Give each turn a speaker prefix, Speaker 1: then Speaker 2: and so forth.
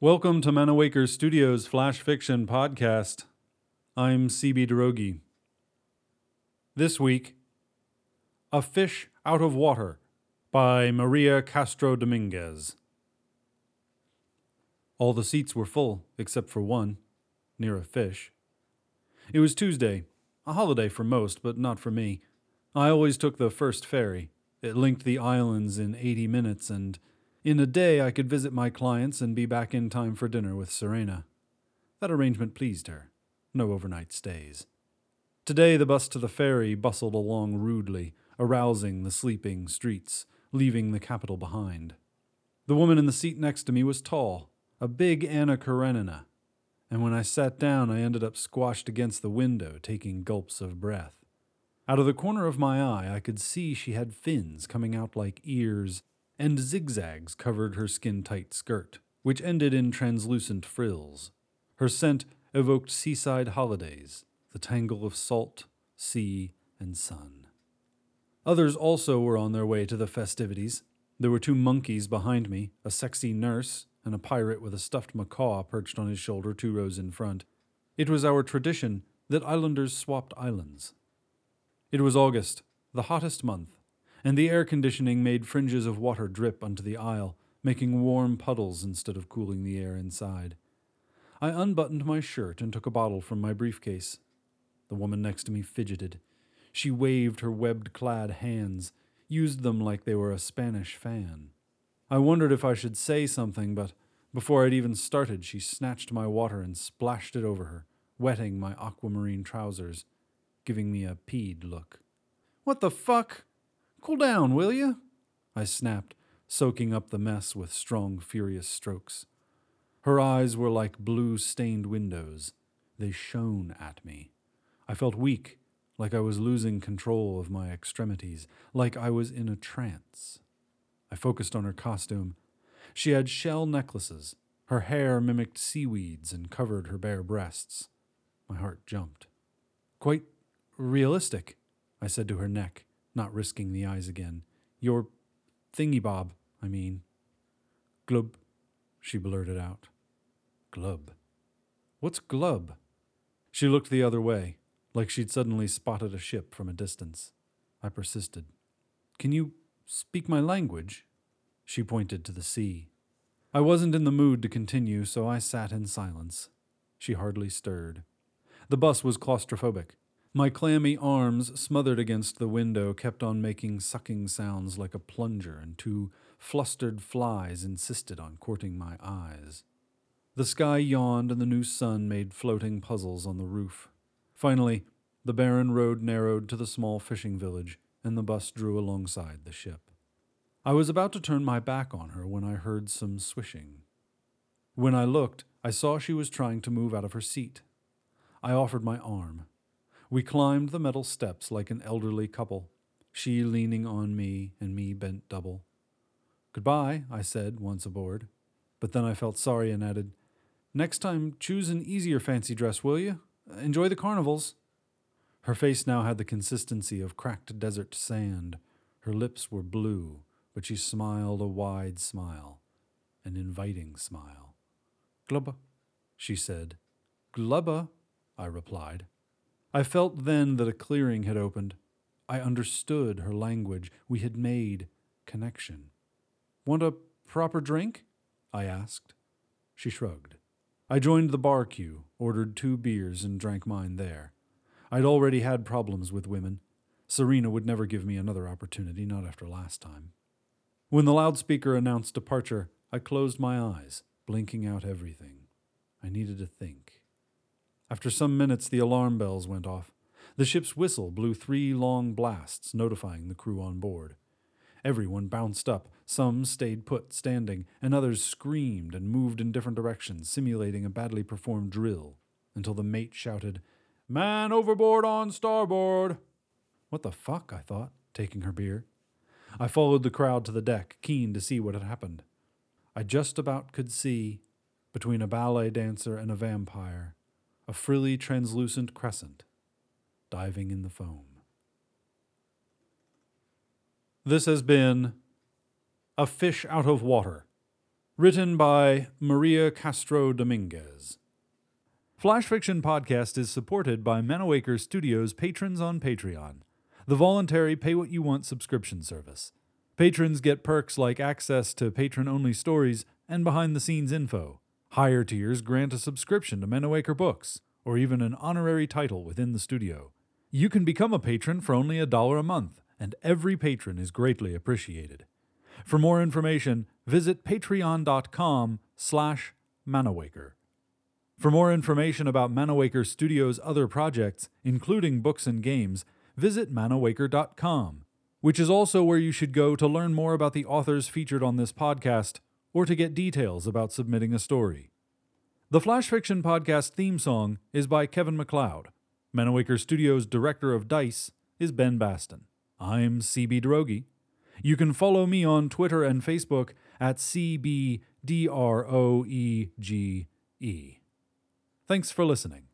Speaker 1: Welcome to Manawaker Studios Flash Fiction Podcast. I'm CB Droege. This week, A Fish Out of Water by Maria Castro Dominguez. All the seats were full, except for one, near a fish. It was Tuesday, a holiday for most, but not for me. I always took the first ferry. It linked the islands in 80 minutes, and in a day I could visit my clients and be back in time for dinner with Serena. That arrangement pleased her. No overnight stays. Today the bus to the ferry bustled along rudely, arousing the sleeping streets, leaving the capital behind. The woman in the seat next to me was tall, a big Anna Karenina, and when I sat down I ended up squashed against the window, taking gulps of breath. Out of the corner of my eye I could see she had fins coming out like ears, and zigzags covered her skin tight skirt, which ended in translucent frills. Her scent evoked seaside holidays, the tangle of salt, sea, and sun. Others also were on their way to the festivities. There were two monkeys behind me, a sexy nurse, and a pirate with a stuffed macaw perched on his shoulder two rows in front. It was our tradition that islanders swapped islands. It was August, the hottest month, and the air conditioning made fringes of water drip onto the aisle, making warm puddles instead of cooling the air inside. I unbuttoned my shirt and took a bottle from my briefcase. The woman next to me fidgeted. She waved her webbed clad hands, used them like they were a Spanish fan. I wondered if I should say something, but before I'd even started, she snatched my water and splashed it over her, wetting my aquamarine trousers, giving me a peed look. What the fuck? Cool down, will you? I snapped, soaking up the mess with strong, furious strokes. Her eyes were like blue stained windows. They shone at me. I felt weak, like I was losing control of my extremities, like I was in a trance. I focused on her costume. She had shell necklaces. Her hair mimicked seaweeds and covered her bare breasts. My heart jumped. Quite realistic, I said to her neck, not risking the eyes again. Your thingy bob, I mean. Glub, she blurted out. Glub. What's glub? She looked the other way, like she'd suddenly spotted a ship from a distance. I persisted. Can you speak my language? She pointed to the sea. I wasn't in the mood to continue, so I sat in silence. She hardly stirred. The bus was claustrophobic. My clammy arms, smothered against the window, kept on making sucking sounds like a plunger, and two flustered flies insisted on courting my eyes. The sky yawned, and the new sun made floating puzzles on the roof. Finally, the barren road narrowed to the small fishing village, and the bus drew alongside the ship. I was about to turn my back on her when I heard some swishing. When I looked, I saw she was trying to move out of her seat. I offered my arm. We climbed the metal steps like an elderly couple, she leaning on me and me bent double. Goodbye, I said, once aboard. But then I felt sorry and added, Next time, choose an easier fancy dress, will you? Enjoy the carnivals. Her face now had the consistency of cracked desert sand. Her lips were blue, but she smiled a wide smile, an inviting smile. Glubba, she said. Glubba, I replied. I felt then that a clearing had opened. I understood her language. We had made connection. Want a proper drink? I asked. She shrugged. I joined the bar queue, ordered two beers, and drank mine there. I'd already had problems with women. Serena would never give me another opportunity, not after last time. When the loudspeaker announced departure, I closed my eyes, blinking out everything. I needed to think. After some minutes, the alarm bells went off. The ship's whistle blew three long blasts, notifying the crew on board. Everyone bounced up. Some stayed put, standing, and others screamed and moved in different directions, simulating a badly performed drill, until the mate shouted, Man overboard on starboard! What the fuck? I thought, taking her beer. I followed the crowd to the deck, keen to see what had happened. I just about could see, between a ballet dancer and a vampire, a frilly translucent crescent diving in the foam. This has been A Fish Out of Water, written by Maria Castro Dominguez. Flash Fiction Podcast is supported by Manawaker Studios patrons on Patreon, the voluntary pay what you want subscription service. Patrons get perks like access to patron only stories and behind the scenes info. Higher tiers grant a subscription to Manawaker Books, or even an honorary title within the studio. You can become a patron for only a dollar a month and every patron is greatly appreciated. For more information, visit patreon.com slash manawaker. For more information about Manawaker Studios' other projects, including books and games, visit manawaker.com, which is also where you should go to learn more about the authors featured on this podcast or to get details about submitting a story. The Flash Fiction Podcast theme song is by Kevin MacLeod. Manawaker Studios' director of DICE is Ben Baston. I'm CB Droege. You can follow me on Twitter and Facebook at CBDROEGE. Thanks for listening.